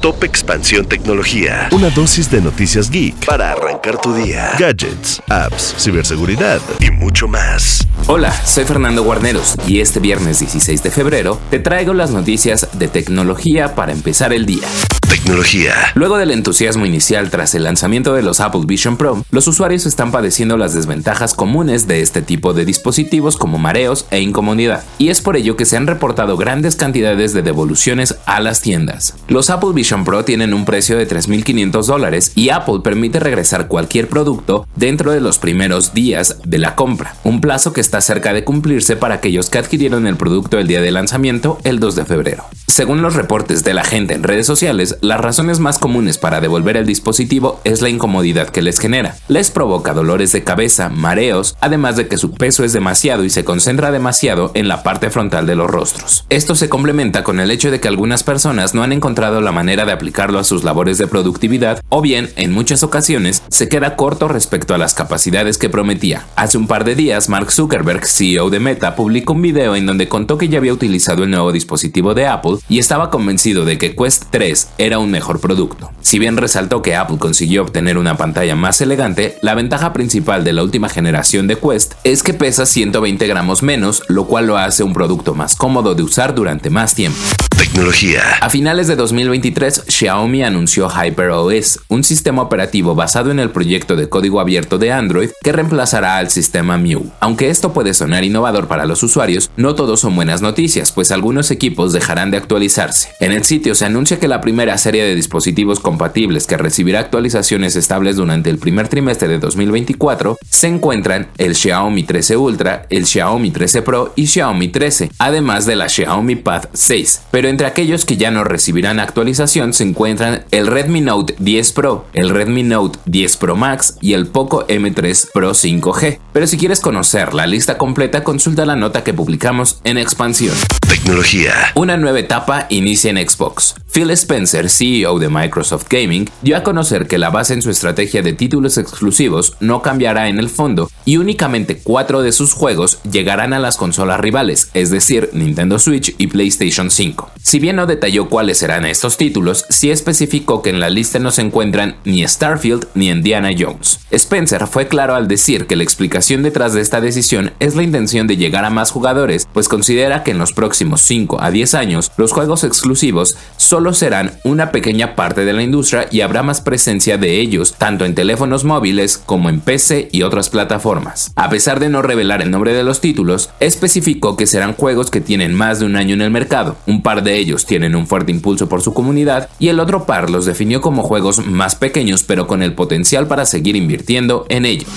Top Expansión Tecnología. Una dosis de noticias geek para arrancar tu día. Gadgets, apps, ciberseguridad y mucho más. Hola, soy Fernando Guarneros y este viernes 16 de febrero te traigo las noticias de tecnología para empezar el día. Tecnología. Luego del entusiasmo inicial tras el lanzamiento de los Apple Vision Pro, los usuarios están padeciendo las desventajas comunes de este tipo de dispositivos como mareos e incomodidad, y es por ello que se han reportado grandes cantidades de devoluciones a las tiendas. Los Apple Vision Pro tienen un precio de 3.500 dólares y Apple permite regresar cualquier producto dentro de los primeros días de la compra, un plazo que está cerca de cumplirse para aquellos que adquirieron el producto el día de lanzamiento el 2 de febrero. Según los reportes de la gente en redes sociales, las razones más comunes para devolver el dispositivo es la incomodidad que les genera. Les provoca dolores de cabeza, mareos, además de que su peso es demasiado y se concentra demasiado en la parte frontal de los rostros. Esto se complementa con el hecho de que algunas personas no han encontrado la manera de aplicarlo a sus labores de productividad o bien, en muchas ocasiones, se queda corto respecto a las capacidades que prometía. Hace un par de días, Mark Zuckerberg, CEO de Meta, publicó un video en donde contó que ya había utilizado el nuevo dispositivo de Apple y estaba convencido de que Quest 3 era un mejor producto. Si bien resaltó que Apple consiguió obtener una pantalla más elegante, la ventaja principal de la última generación de Quest es que pesa 120 gramos menos, lo cual lo hace un producto más cómodo de usar durante más tiempo. Tecnología. A finales de 2023, Xiaomi anunció HyperOS, un sistema operativo basado en el proyecto de código abierto de Android que reemplazará al sistema MIU. Aunque esto puede sonar innovador para los usuarios, no todos son buenas noticias, pues algunos equipos dejarán de actualizarse. En el sitio se anuncia que la primera serie de dispositivos compatibles que recibirá actualizaciones estables durante el primer trimestre de 2024 se encuentran el Xiaomi 13 Ultra, el Xiaomi 13 Pro y Xiaomi 13, además de la Xiaomi Pad 6. Pero entre aquellos que ya no recibirán actualización se encuentran el Redmi Note 10 Pro, el Redmi Note 10 Pro Max y el Poco M3 Pro 5G. Pero si quieres conocer la lista completa, consulta la nota que publicamos en Expansión. Tecnología. Una nueva etapa inicia en Xbox. Phil Spencer, CEO de Microsoft Gaming, dio a conocer que la base en su estrategia de títulos exclusivos no cambiará en el fondo y únicamente cuatro de sus juegos llegarán a las consolas rivales, es decir, Nintendo Switch y PlayStation 5. Si bien no detalló cuáles serán estos títulos, sí especificó que en la lista no se encuentran ni Starfield ni Indiana Jones. Spencer fue claro al decir que la explicación detrás de esta decisión es la intención de llegar a más jugadores, pues considera que en los próximos 5 a 10 años los juegos exclusivos solo serán una pequeña parte de la industria y habrá más presencia de ellos tanto en teléfonos móviles como en PC y otras plataformas. A pesar de no revelar el nombre de los títulos, especificó que serán juegos que tienen más de un año en el mercado, un par de ellos tienen un fuerte impulso por su comunidad y el otro par los definió como juegos más pequeños pero con el potencial para seguir invirtiendo en ellos.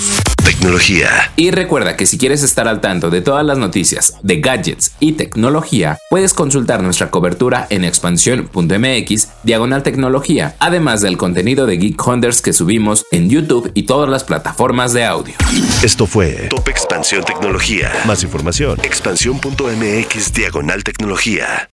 Tecnología. Y recuerda que si quieres estar al tanto de todas las noticias de gadgets y tecnología, puedes consultar nuestra cobertura en expansión.mx diagonal tecnología, además del contenido de Geek Hunters que subimos en YouTube y todas las plataformas de audio. Esto fue Top Expansión Tecnología. Más información. Expansión.mx diagonal tecnología.